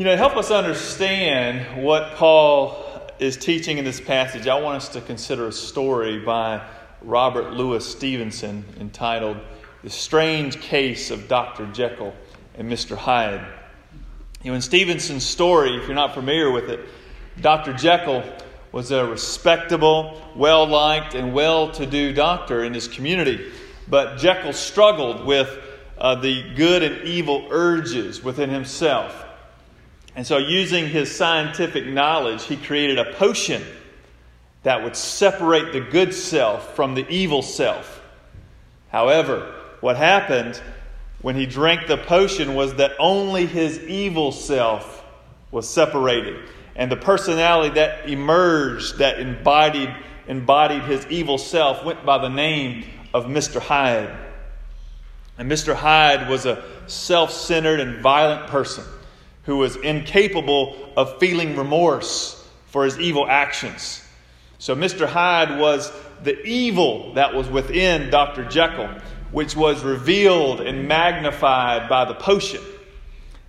You know, help us understand what Paul is teaching in this passage, I want us to consider a story by Robert Louis Stevenson entitled The Strange Case of Dr. Jekyll and Mr. Hyde. You know, in Stevenson's story, if you're not familiar with it, Dr. Jekyll was a respectable, well liked, and well to do doctor in his community. But Jekyll struggled with uh, the good and evil urges within himself. And so, using his scientific knowledge, he created a potion that would separate the good self from the evil self. However, what happened when he drank the potion was that only his evil self was separated. And the personality that emerged, that embodied, embodied his evil self, went by the name of Mr. Hyde. And Mr. Hyde was a self centered and violent person who was incapable of feeling remorse for his evil actions. So Mr. Hyde was the evil that was within Dr. Jekyll, which was revealed and magnified by the potion.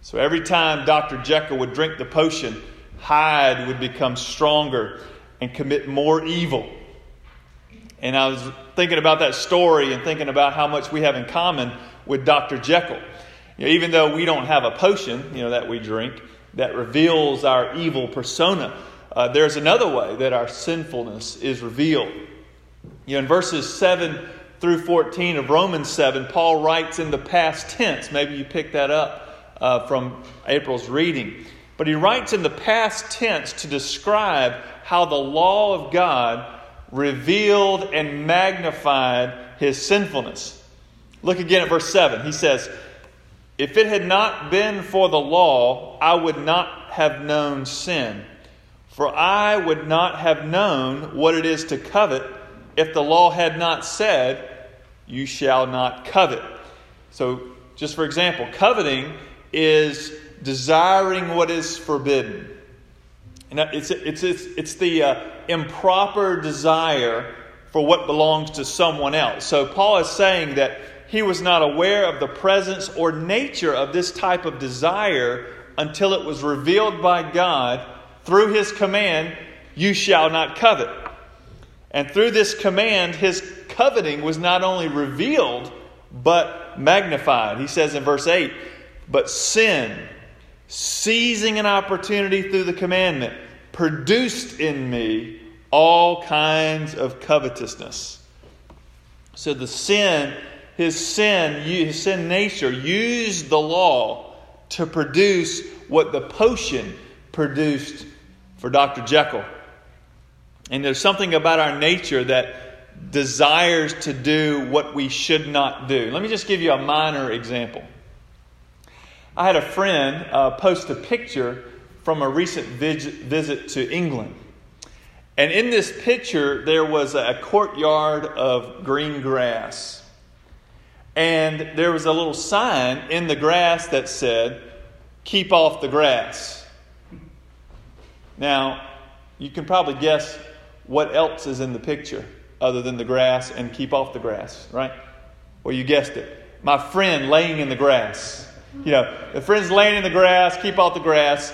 So every time Dr. Jekyll would drink the potion, Hyde would become stronger and commit more evil. And I was thinking about that story and thinking about how much we have in common with Dr. Jekyll. You know, even though we don't have a potion, you know, that we drink that reveals our evil persona, uh, there's another way that our sinfulness is revealed. You know, in verses 7 through 14 of Romans 7, Paul writes in the past tense. Maybe you picked that up uh, from April's reading. But he writes in the past tense to describe how the law of God revealed and magnified his sinfulness. Look again at verse 7. He says, if it had not been for the law, I would not have known sin. For I would not have known what it is to covet if the law had not said, You shall not covet. So, just for example, coveting is desiring what is forbidden. And it's, it's, it's, it's the uh, improper desire for what belongs to someone else. So, Paul is saying that he was not aware of the presence or nature of this type of desire until it was revealed by God through his command, You shall not covet. And through this command, his coveting was not only revealed, but magnified. He says in verse 8, But sin, seizing an opportunity through the commandment, produced in me all kinds of covetousness. So the sin his sin, his sin nature, used the law to produce what the potion produced for Dr. Jekyll. And there's something about our nature that desires to do what we should not do. Let me just give you a minor example. I had a friend uh, post a picture from a recent visit to England. And in this picture, there was a courtyard of green grass. And there was a little sign in the grass that said, Keep off the grass. Now, you can probably guess what else is in the picture other than the grass and keep off the grass, right? Well, you guessed it. My friend laying in the grass. You know, the friend's laying in the grass, keep off the grass.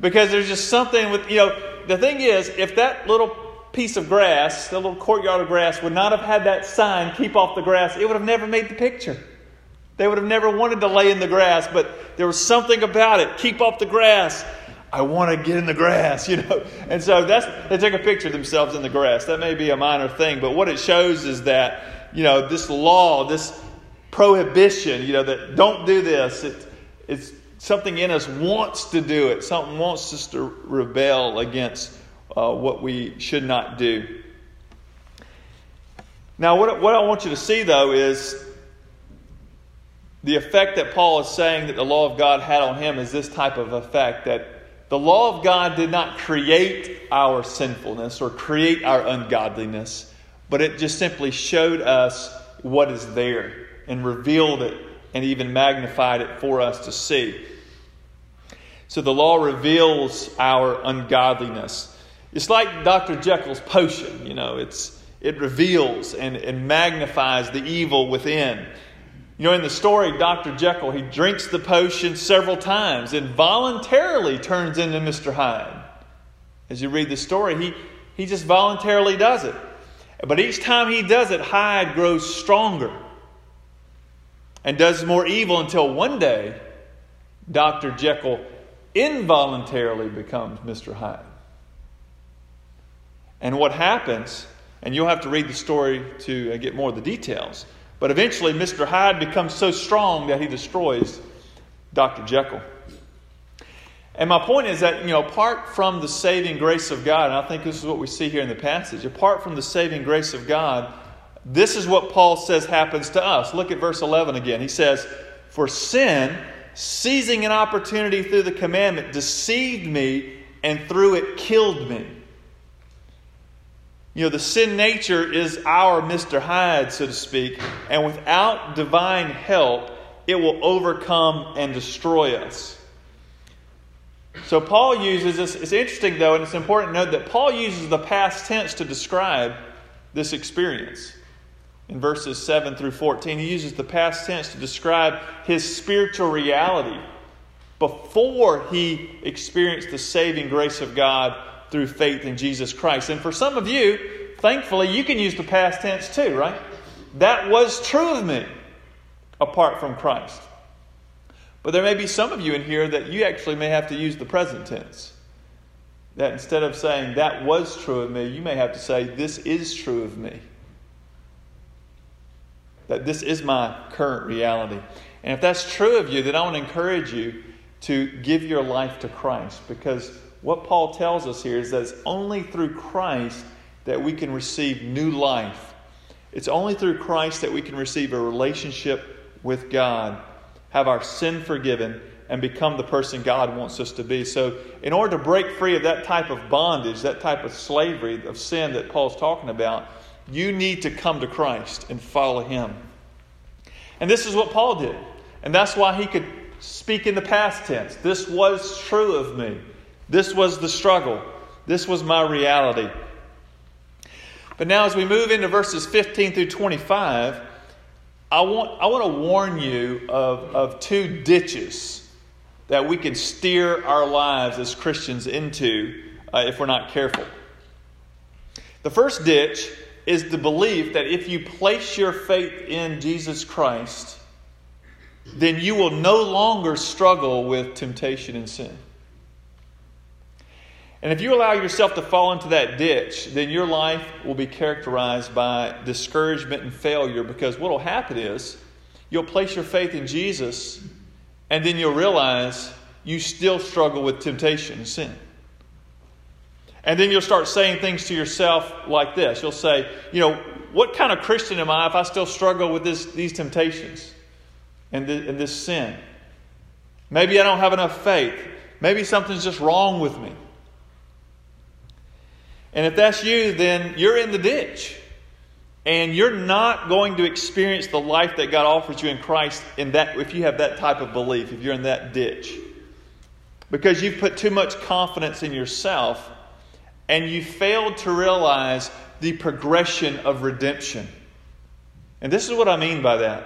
Because there's just something with, you know, the thing is, if that little piece of grass, that little courtyard of grass, would not have had that sign, keep off the grass, it would have never made the picture. They would have never wanted to lay in the grass, but there was something about it. Keep off the grass. I want to get in the grass, you know. And so that's they took a picture of themselves in the grass. That may be a minor thing, but what it shows is that, you know, this law, this prohibition, you know, that don't do this, it, it's something in us wants to do it. Something wants us to rebel against uh, what we should not do. Now, what, what I want you to see, though, is the effect that Paul is saying that the law of God had on him is this type of effect that the law of God did not create our sinfulness or create our ungodliness, but it just simply showed us what is there and revealed it and even magnified it for us to see. So the law reveals our ungodliness. It's like Dr. Jekyll's potion, you know, it's, it reveals and, and magnifies the evil within. You know, in the story, Dr. Jekyll, he drinks the potion several times and voluntarily turns into Mr. Hyde. As you read the story, he, he just voluntarily does it. But each time he does it, Hyde grows stronger and does more evil until one day, Dr. Jekyll involuntarily becomes Mr. Hyde. And what happens, and you'll have to read the story to uh, get more of the details, but eventually, Mr. Hyde becomes so strong that he destroys Dr. Jekyll. And my point is that, you know, apart from the saving grace of God, and I think this is what we see here in the passage, apart from the saving grace of God, this is what Paul says happens to us. Look at verse 11 again. He says, For sin, seizing an opportunity through the commandment, deceived me and through it killed me. You know, the sin nature is our Mr. Hyde, so to speak, and without divine help, it will overcome and destroy us. So Paul uses this. It's interesting, though, and it's important to note that Paul uses the past tense to describe this experience. In verses 7 through 14, he uses the past tense to describe his spiritual reality before he experienced the saving grace of God through faith in Jesus Christ. And for some of you, thankfully, you can use the past tense too, right? That was true of me apart from Christ. But there may be some of you in here that you actually may have to use the present tense. That instead of saying, that was true of me, you may have to say, this is true of me. That this is my current reality. And if that's true of you, then I want to encourage you to give your life to Christ because what Paul tells us here is that it's only through Christ that we can receive new life. It's only through Christ that we can receive a relationship with God, have our sin forgiven, and become the person God wants us to be. So, in order to break free of that type of bondage, that type of slavery of sin that Paul's talking about, you need to come to Christ and follow Him. And this is what Paul did. And that's why he could speak in the past tense. This was true of me. This was the struggle. This was my reality. But now, as we move into verses 15 through 25, I want, I want to warn you of, of two ditches that we can steer our lives as Christians into uh, if we're not careful. The first ditch is the belief that if you place your faith in Jesus Christ, then you will no longer struggle with temptation and sin. And if you allow yourself to fall into that ditch, then your life will be characterized by discouragement and failure because what will happen is you'll place your faith in Jesus and then you'll realize you still struggle with temptation and sin. And then you'll start saying things to yourself like this. You'll say, you know, what kind of Christian am I if I still struggle with this, these temptations and, and this sin? Maybe I don't have enough faith. Maybe something's just wrong with me. And if that's you, then you're in the ditch. And you're not going to experience the life that God offers you in Christ in that if you have that type of belief, if you're in that ditch. Because you've put too much confidence in yourself and you failed to realize the progression of redemption. And this is what I mean by that.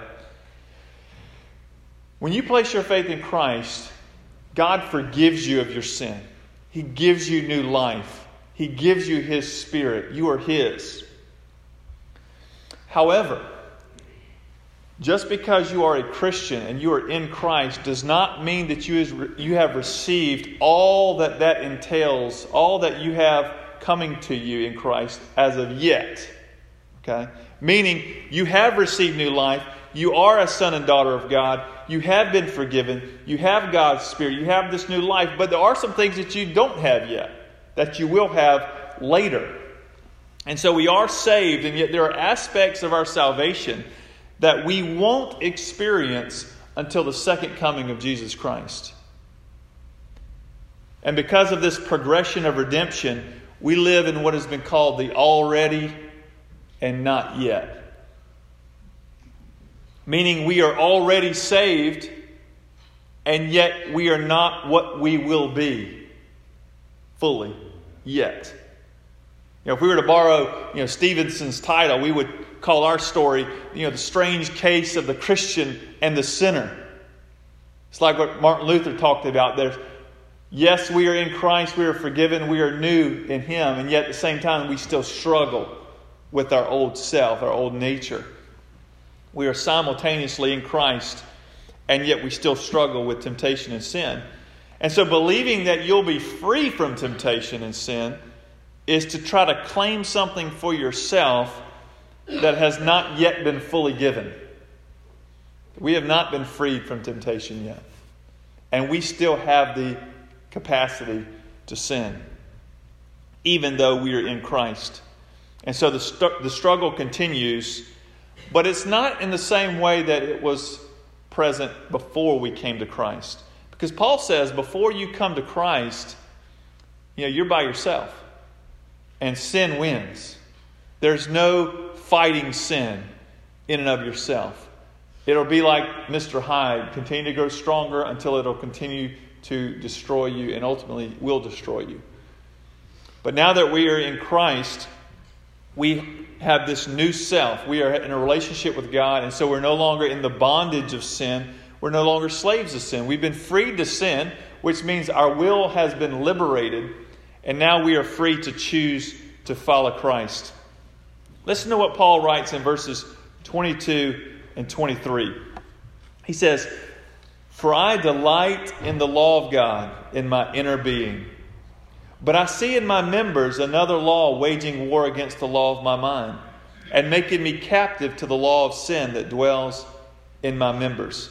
When you place your faith in Christ, God forgives you of your sin. He gives you new life. He gives you His Spirit. You are His. However, just because you are a Christian and you are in Christ does not mean that you, you have received all that that entails, all that you have coming to you in Christ as of yet. Okay? Meaning, you have received new life. You are a son and daughter of God. You have been forgiven. You have God's Spirit. You have this new life. But there are some things that you don't have yet that you will have later. And so we are saved, and yet there are aspects of our salvation that we won't experience until the second coming of Jesus Christ. And because of this progression of redemption, we live in what has been called the already and not yet. Meaning we are already saved, and yet we are not what we will be fully yet. You know, if we were to borrow, you know, Stevenson's title, we would call our story, you know, the strange case of the Christian and the sinner. It's like what Martin Luther talked about. There's, yes, we are in Christ, we are forgiven, we are new in Him, and yet at the same time, we still struggle with our old self, our old nature. We are simultaneously in Christ, and yet we still struggle with temptation and sin. And so, believing that you'll be free from temptation and sin is to try to claim something for yourself that has not yet been fully given. We have not been freed from temptation yet. And we still have the capacity to sin, even though we are in Christ. And so the, st- the struggle continues, but it's not in the same way that it was present before we came to Christ. Because Paul says, before you come to Christ, you know, you're by yourself. And sin wins. There's no fighting sin in and of yourself. It'll be like Mr. Hyde, continue to grow stronger until it'll continue to destroy you and ultimately will destroy you. But now that we are in Christ, we have this new self. We are in a relationship with God, and so we're no longer in the bondage of sin. We're no longer slaves of sin. We've been freed to sin, which means our will has been liberated, and now we are free to choose to follow Christ. Listen to what Paul writes in verses 22 and 23. He says, For I delight in the law of God in my inner being. But I see in my members another law waging war against the law of my mind and making me captive to the law of sin that dwells in my members.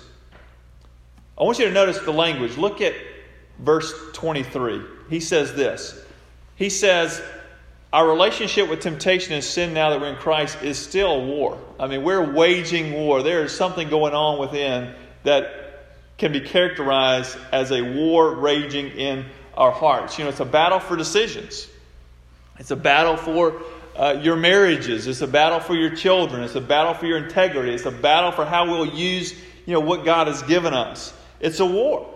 I want you to notice the language. Look at verse 23. He says this He says, our relationship with temptation and sin now that we're in Christ is still war. I mean, we're waging war. There is something going on within that can be characterized as a war raging in our hearts. You know, it's a battle for decisions, it's a battle for uh, your marriages, it's a battle for your children, it's a battle for your integrity, it's a battle for how we'll use you know, what God has given us. It's a war.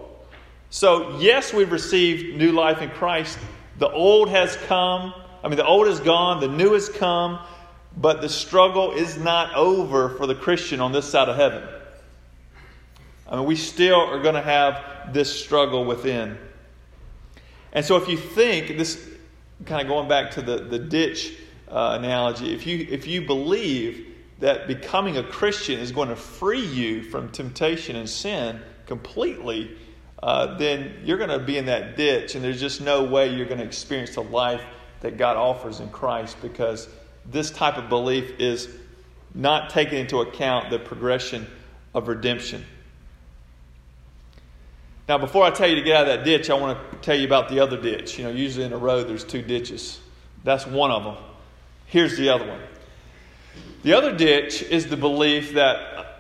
So, yes, we've received new life in Christ. The old has come I mean, the old is gone, the new has come, but the struggle is not over for the Christian on this side of heaven. I mean, we still are going to have this struggle within. And so, if you think, this kind of going back to the, the ditch uh, analogy, if you, if you believe that becoming a Christian is going to free you from temptation and sin completely, uh, then you're going to be in that ditch, and there's just no way you're going to experience the life that God offers in Christ because this type of belief is not taking into account the progression of redemption. Now, before I tell you to get out of that ditch, I want to tell you about the other ditch. You know, usually in a road there's two ditches. That's one of them. Here's the other one. The other ditch is the belief that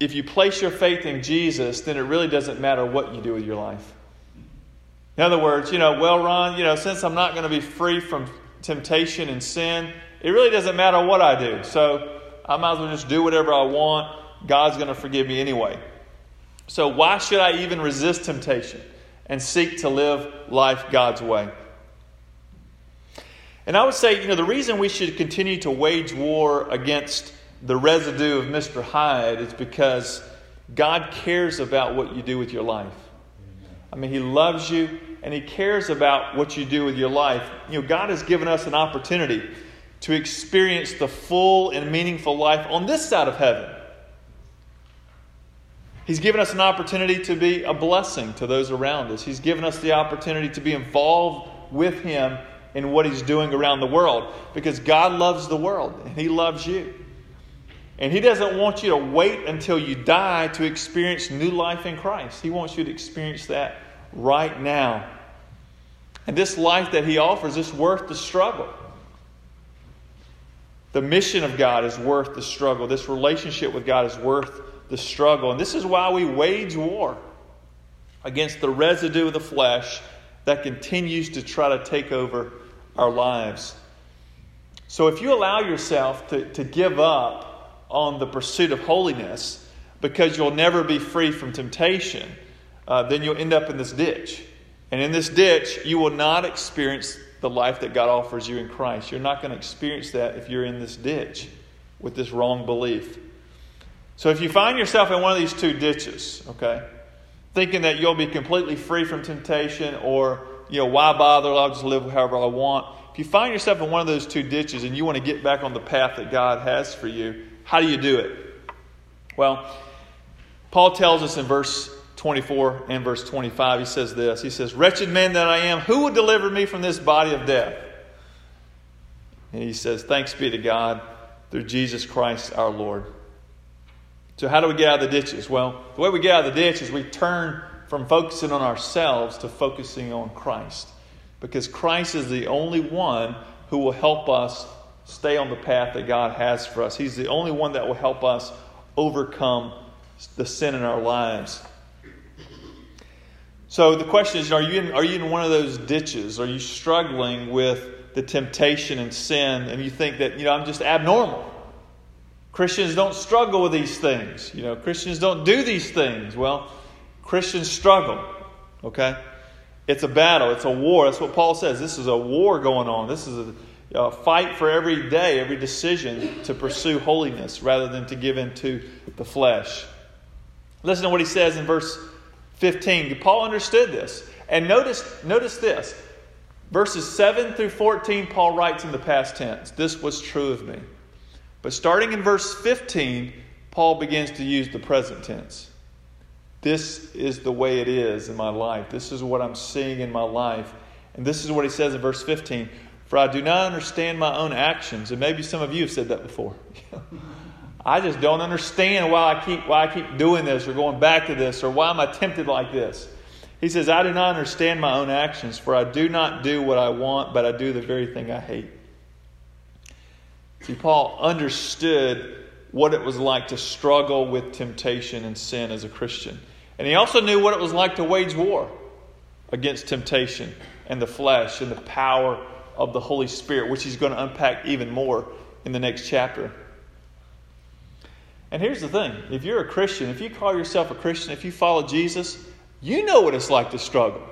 if you place your faith in Jesus, then it really doesn't matter what you do with your life. In other words, you know, well, Ron, you know, since I'm not going to be free from temptation and sin, it really doesn't matter what I do. So I might as well just do whatever I want. God's going to forgive me anyway. So why should I even resist temptation and seek to live life God's way? And I would say, you know, the reason we should continue to wage war against the residue of Mr. Hyde is because God cares about what you do with your life. I mean, He loves you and He cares about what you do with your life. You know, God has given us an opportunity to experience the full and meaningful life on this side of heaven. He's given us an opportunity to be a blessing to those around us. He's given us the opportunity to be involved with Him in what He's doing around the world because God loves the world and He loves you. And He doesn't want you to wait until you die to experience new life in Christ. He wants you to experience that right now. And this life that He offers is worth the struggle. The mission of God is worth the struggle. This relationship with God is worth the struggle. And this is why we wage war against the residue of the flesh that continues to try to take over our lives. So if you allow yourself to, to give up on the pursuit of holiness because you'll never be free from temptation, uh, then you'll end up in this ditch. And in this ditch, you will not experience the life that God offers you in Christ. You're not going to experience that if you're in this ditch. with this wrong belief. So if you find yourself in one of these two ditches, okay, thinking that you'll be completely free from temptation or, you know, why bother? I'll just live however I want. If you find yourself in one of those two ditches and you want to get back on the path that God has for you, how do you do it? Well, Paul tells us in verse 24 and verse 25, he says this. He says, Wretched man that I am, who will deliver me from this body of death? And he says, Thanks be to God through Jesus Christ our Lord. So, how do we get out of the ditches? Well, the way we get out of the ditch is we turn from focusing on ourselves to focusing on Christ. Because Christ is the only one who will help us stay on the path that God has for us. He's the only one that will help us overcome the sin in our lives. So the question is are you, in, are you in one of those ditches? Are you struggling with the temptation and sin and you think that, you know, I'm just abnormal? Christians don't struggle with these things. You know, Christians don't do these things. Well, Christians struggle, okay? It's a battle, it's a war. That's what Paul says. This is a war going on. This is a, a fight for every day, every decision to pursue holiness rather than to give in to the flesh. Listen to what he says in verse 15. Paul understood this. And notice, notice this. Verses 7 through 14, Paul writes in the past tense, This was true of me. But starting in verse 15, Paul begins to use the present tense. This is the way it is in my life. This is what I'm seeing in my life. And this is what he says in verse 15 For I do not understand my own actions. And maybe some of you have said that before. I just don't understand why I keep why I keep doing this or going back to this or why am I tempted like this. He says, I do not understand my own actions, for I do not do what I want, but I do the very thing I hate. See, Paul understood what it was like to struggle with temptation and sin as a Christian. And he also knew what it was like to wage war against temptation and the flesh and the power of the Holy Spirit, which he's going to unpack even more in the next chapter. And here's the thing if you're a Christian, if you call yourself a Christian, if you follow Jesus, you know what it's like to struggle.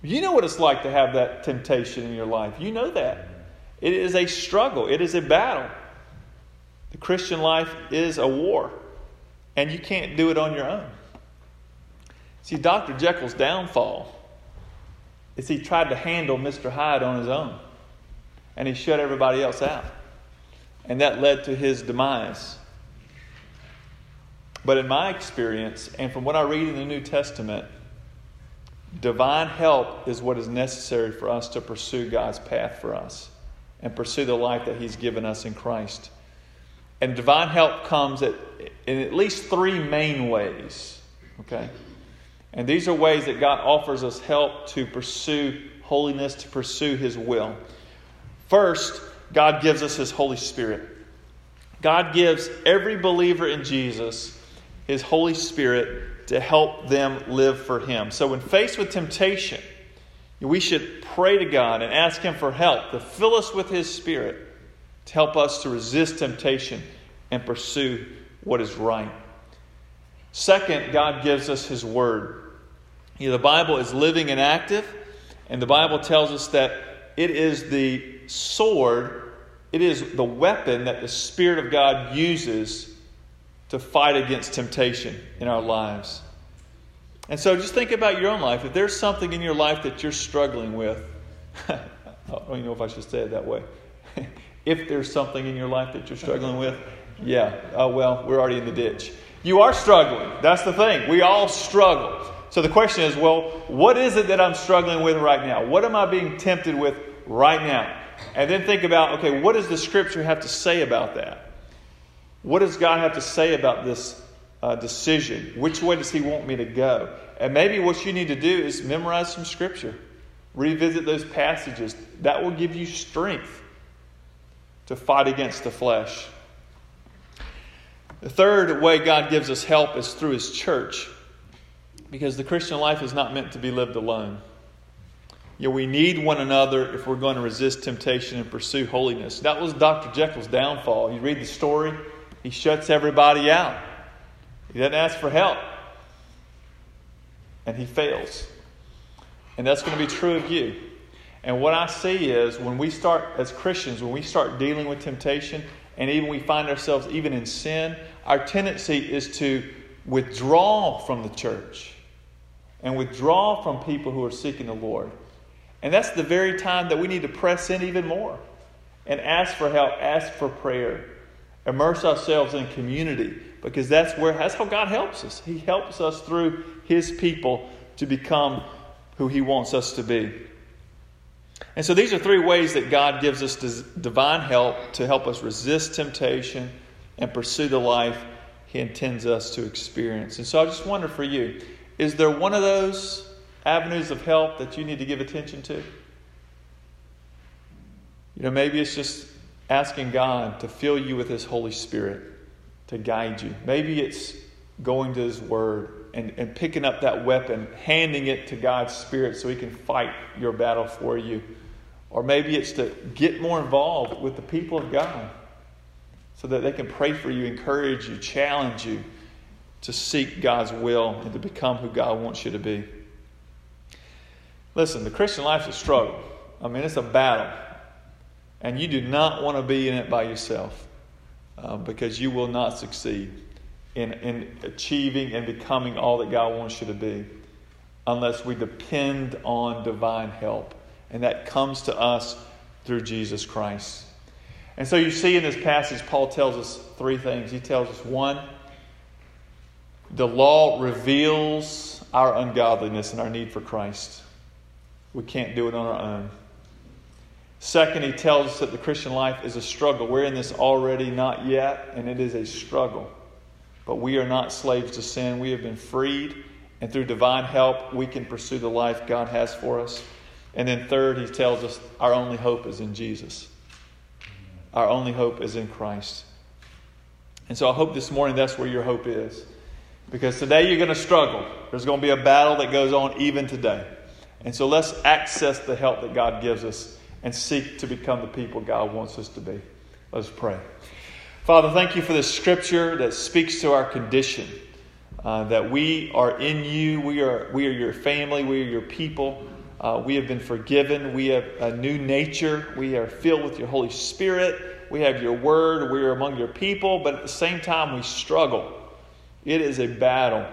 You know what it's like to have that temptation in your life. You know that. It is a struggle, it is a battle. The Christian life is a war, and you can't do it on your own. See, Dr. Jekyll's downfall is he tried to handle Mr. Hyde on his own, and he shut everybody else out. And that led to his demise. But in my experience, and from what I read in the New Testament, divine help is what is necessary for us to pursue God's path for us and pursue the life that He's given us in Christ. And divine help comes at, in at least three main ways. Okay? And these are ways that God offers us help to pursue holiness, to pursue His will. First, God gives us His Holy Spirit. God gives every believer in Jesus His Holy Spirit to help them live for Him. So, when faced with temptation, we should pray to God and ask Him for help to fill us with His Spirit to help us to resist temptation and pursue what is right. Second, God gives us His Word. You know, the Bible is living and active, and the Bible tells us that it is the sword, it is the weapon that the Spirit of God uses to fight against temptation in our lives. And so just think about your own life. If there's something in your life that you're struggling with, I don't even know if I should say it that way. if there's something in your life that you're struggling with, yeah, oh well, we're already in the ditch. You are struggling. That's the thing. We all struggle. So the question is, well, what is it that I'm struggling with right now? What am I being tempted with right now? And then think about, okay, what does the scripture have to say about that? What does God have to say about this uh, decision. Which way does He want me to go? And maybe what you need to do is memorize some scripture, revisit those passages. That will give you strength to fight against the flesh. The third way God gives us help is through His church, because the Christian life is not meant to be lived alone. You know, we need one another if we're going to resist temptation and pursue holiness. That was Dr. Jekyll's downfall. You read the story, he shuts everybody out. He doesn't ask for help. And he fails. And that's going to be true of you. And what I see is when we start, as Christians, when we start dealing with temptation and even we find ourselves even in sin, our tendency is to withdraw from the church and withdraw from people who are seeking the Lord. And that's the very time that we need to press in even more and ask for help, ask for prayer, immerse ourselves in community because that's where that's how God helps us. He helps us through his people to become who he wants us to be. And so these are three ways that God gives us divine help to help us resist temptation and pursue the life he intends us to experience. And so I just wonder for you, is there one of those avenues of help that you need to give attention to? You know, maybe it's just asking God to fill you with His Holy Spirit to guide you. Maybe it's going to His Word and, and picking up that weapon, handing it to God's Spirit so He can fight your battle for you. Or maybe it's to get more involved with the people of God so that they can pray for you, encourage you, challenge you to seek God's will and to become who God wants you to be. Listen, the Christian life is a struggle. I mean, it's a battle. And you do not want to be in it by yourself uh, because you will not succeed in, in achieving and becoming all that God wants you to be unless we depend on divine help. And that comes to us through Jesus Christ. And so you see in this passage, Paul tells us three things. He tells us one, the law reveals our ungodliness and our need for Christ. We can't do it on our own. Second, he tells us that the Christian life is a struggle. We're in this already, not yet, and it is a struggle. But we are not slaves to sin. We have been freed, and through divine help, we can pursue the life God has for us. And then, third, he tells us our only hope is in Jesus. Our only hope is in Christ. And so I hope this morning that's where your hope is. Because today you're going to struggle. There's going to be a battle that goes on even today. And so let's access the help that God gives us and seek to become the people God wants us to be. Let's pray. Father, thank you for this scripture that speaks to our condition. Uh, that we are in you, we are, we are your family, we are your people. Uh, we have been forgiven, we have a new nature, we are filled with your Holy Spirit, we have your word, we are among your people, but at the same time, we struggle. It is a battle.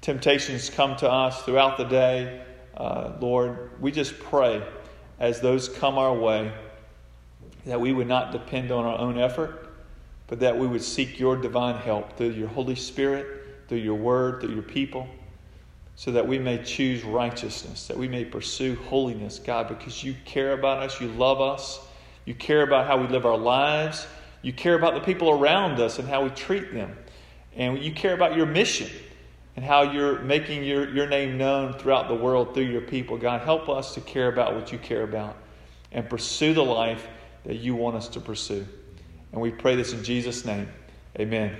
Temptations come to us throughout the day uh, Lord, we just pray as those come our way that we would not depend on our own effort, but that we would seek your divine help through your Holy Spirit, through your word, through your people, so that we may choose righteousness, that we may pursue holiness, God, because you care about us, you love us, you care about how we live our lives, you care about the people around us and how we treat them, and you care about your mission and how you're making your, your name known throughout the world through your people. God, help us to care about what you care about and pursue the life that you want us to pursue. And we pray this in Jesus' name. Amen.